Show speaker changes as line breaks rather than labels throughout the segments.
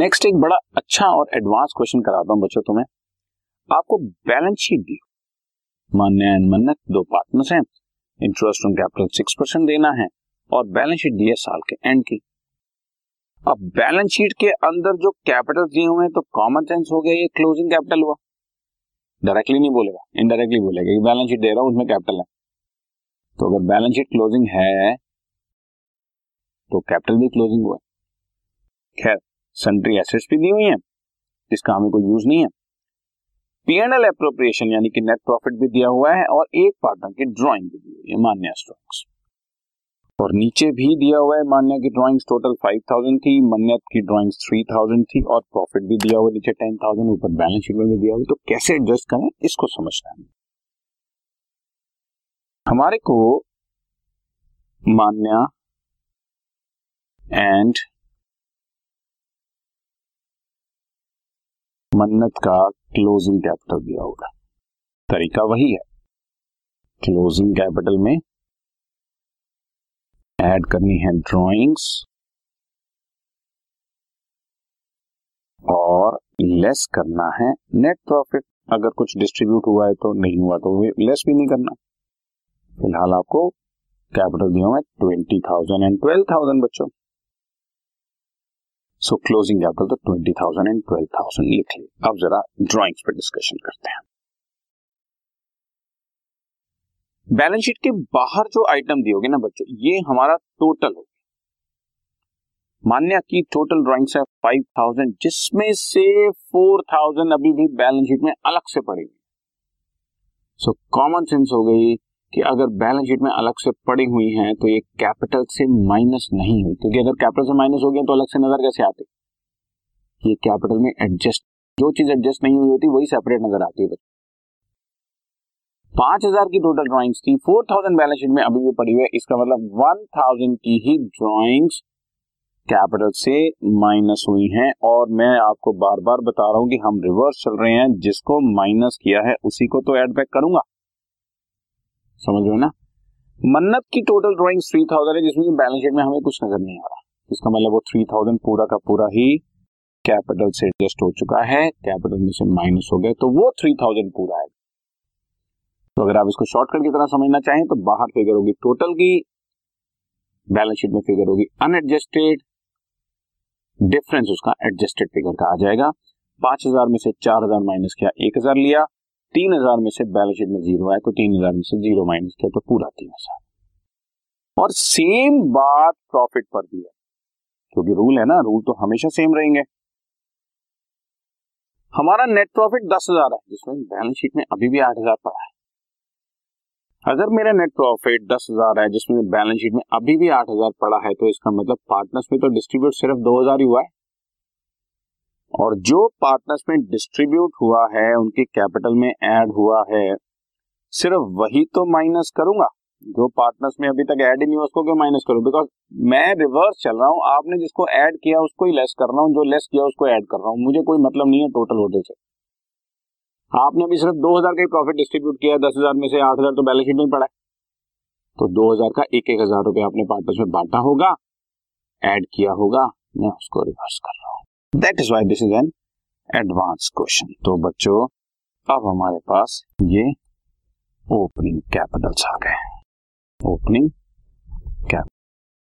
Next एक बड़ा अच्छा और एडवांस क्वेश्चन कराता हूँ बच्चों तुम्हें। आपको बैलेंस शीट दी मान्य मन्नत दो पार्टनर्स हैं। Interest on capital six percent देना है और बैलेंस शीट दी है साल के एंड की। अब बैलेंस शीट के अंदर जो कैपिटल दिए हुए हैं तो कॉमन सेंस हो गया ये क्लोजिंग कैपिटल हुआ। डायरेक्टली नहीं बोलेगा इनडायरेक्टली बोलेगा कि बैलेंस शीट दे रहा हूँ, उसमें कैपिटल है। तो अगर बैलेंस शीट क्लोजिंग है तो कैपिटल भी क्लोजिंग हुआ खैर सन्ट्री एसेट्स भी दी हुई है, जिसका हमें कोई यूज़ नहीं है। पीएनएल अप्रोप्रिएशन यानी कि नेट प्रॉफिट भी दिया हुआ है और एक पार्टनर की ड्राइंग भी दी हुई है, मान्या स्टॉक्स और नीचे भी दिया हुआ है मान्या की ड्राइंग्स टोटल फाइव थाउज़ेंड थी मन्यत की ड्राइंग्स थ्री थाउज़ेंड थी और प्रॉफिट भी दिया हुआ नीचे टेन थाउज़ेंड ऊपर बैलेंस शीट में भी दिया हुआ तो कैसे एडजस्ट करें, इसको समझना है। हमारे को मान्या एंड मन्नत का क्लोजिंग कैपिटल दिया होगा। तरीका वही है। क्लोजिंग कैपिटल में ऐड करनी है ड्राइंग्स और लेस करना है नेट प्रॉफिट अगर कुछ डिस्ट्रीब्यूट हुआ है तो नहीं हुआ तो लेस भी नहीं करना। फ़िलहाल आपको कैपिटल दिया हुआ है twenty thousand and twelve thousand बच्चों। सो क्लोजिंग कैपिटल तो twenty thousand and twelve thousand लिख ली अब जरा ड्रॉइंग्स पे डिस्कशन करते हैं। बैलेंस शीट के बाहर जो आइटम दिए ना बच्चों, ये हमारा टोटल हो मान्या की टोटल ड्रॉइंग्स है फाइव थाउज़ेंड जिसमें से फोर थाउज़ेंड अभी भी बैलेंस शीट में अलग से पड़ी हुई। सो कॉमन सेंस हो गई। कि अगर बैलेंस शीट में अलग से पड़ी हुई हैं तो ये कैपिटल से माइनस नहीं हुई। क्योंकि अगर कैपिटल से माइनस हो गया तो अलग से नज़र कैसे आती? ये कैपिटल में एडजस्ट जो चीज़ एडजस्ट नहीं हुई होती, वही सेपरेट नज़र आती है पाँच हज़ार की टोटल ड्राइंग्स थी फोर थाउज़ेंड बैलेंस शीट में अभी भी पड़ी हुई है। इसका मतलब वन थाउज़ेंड की ही ड्राइंग्स कैपिटल से माइनस हुई हैं। और मैं आपको बार बार बता रहा हूँ कि हम रिवर्स चल रहे हैं, जिसको माइनस किया है, उसी को तो एड बैक करूँगा। समझ रहे ना? मन्नत की टोटल ड्रॉइंग थ्री थाउज़ेंड है, जिसमें बैलेंस शीट में हमें कुछ नज़र नहीं आ रहा। इसका मतलब वो थ्री थाउज़ेंड पूरा का पूरा ही कैपिटल से एडजस्ट हो चुका है कैपिटल में से माइनस हो गया तो वो थ्री थाउज़ेंड पूरा है। तो अगर आप इसको शॉर्टकट की तरह समझना चाहें तो बाहर फिगर होगी टोटल की बैलेंस शीट में फिगर होगी अनएडजस्टेड डिफरेंस उसका एडजस्टेड फिगर का आ जाएगा। पाँच हज़ार में से चार हज़ार माइनस किया, एक हज़ार लिया तीन हज़ार में से बैलेंस शीट में ज़ीरो आया तो तीन हज़ार में से ज़ीरो माइनस किया तो पूरा तीन हज़ार। और सेम बात प्रॉफिट पर भी है। क्योंकि रूल है ना रूल तो हमेशा सेम रहेंगे। हमारा नेट प्रॉफिट दस हज़ार है, जिसमें बैलेंस शीट में अभी भी आठ हज़ार पड़ा है। अगर मेरा नेट प्रॉफिट दस हज़ार है, जिसमें बैलेंस शीट में अभी भी आठ हज़ार पड़ा है तो इसका मतलब पार्टनर्स में तो डिस्ट्रीब्यूट सिर्फ़ दो हज़ार ही हुआ है। और जो पार्टनर्स में डिस्ट्रीब्यूट हुआ है, उनके कैपिटल में ऐड हुआ है, सिर्फ़ वही तो माइनस करूँगा। जो पार्टनर्स में अभी तक ऐड ही नहीं हुआ, उसको क्यों माइनस करूँ? बिकॉज़ मैं रिवर्स चल रहा हूँ। आपने जिसको ऐड किया, उसको ही लेस कर रहा हूँ। जो लेस किया, उसको ऐड कर रहा हूँ। मुझे कोई मतलब नहीं है टोटल होटल से। आपने अभी सिर्फ़ दो हज़ार का ही प्रॉफिट डिस्ट्रीब्यूट किया दस हज़ार में से आठ हज़ार तो बैलेंस शीट में पड़ा है। तो दो हज़ार का एक एक हज़ार रुपया आपने पार्टनर्स में बांटा होगा ऐड किया होगा, मैं उसको रिवर्स कर that is why this is an advance question तो बच्चों, अब हमारे पास ये ओपनिंग कैपिटल्स आ गए ओपनिंग कैप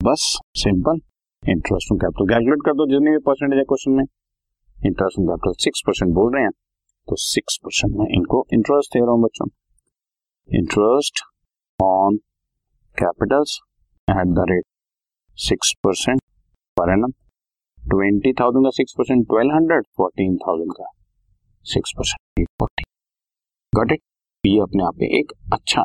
बस simple interest on capital calculate कर दो जितने भी परसेंटेज है क्वेश्चन में। Interest on capital six percent बोल रहे हैं। तो सिक्स परसेंट में इनको इंटरेस्ट दे रहा हूँ बच्चों। Interest on capitals at the rate six percent per annum twenty thousand का six percent, twelve hundred, fourteen thousand का सिक्स परसेंट गट इट ये अपने आप में एक अच्छा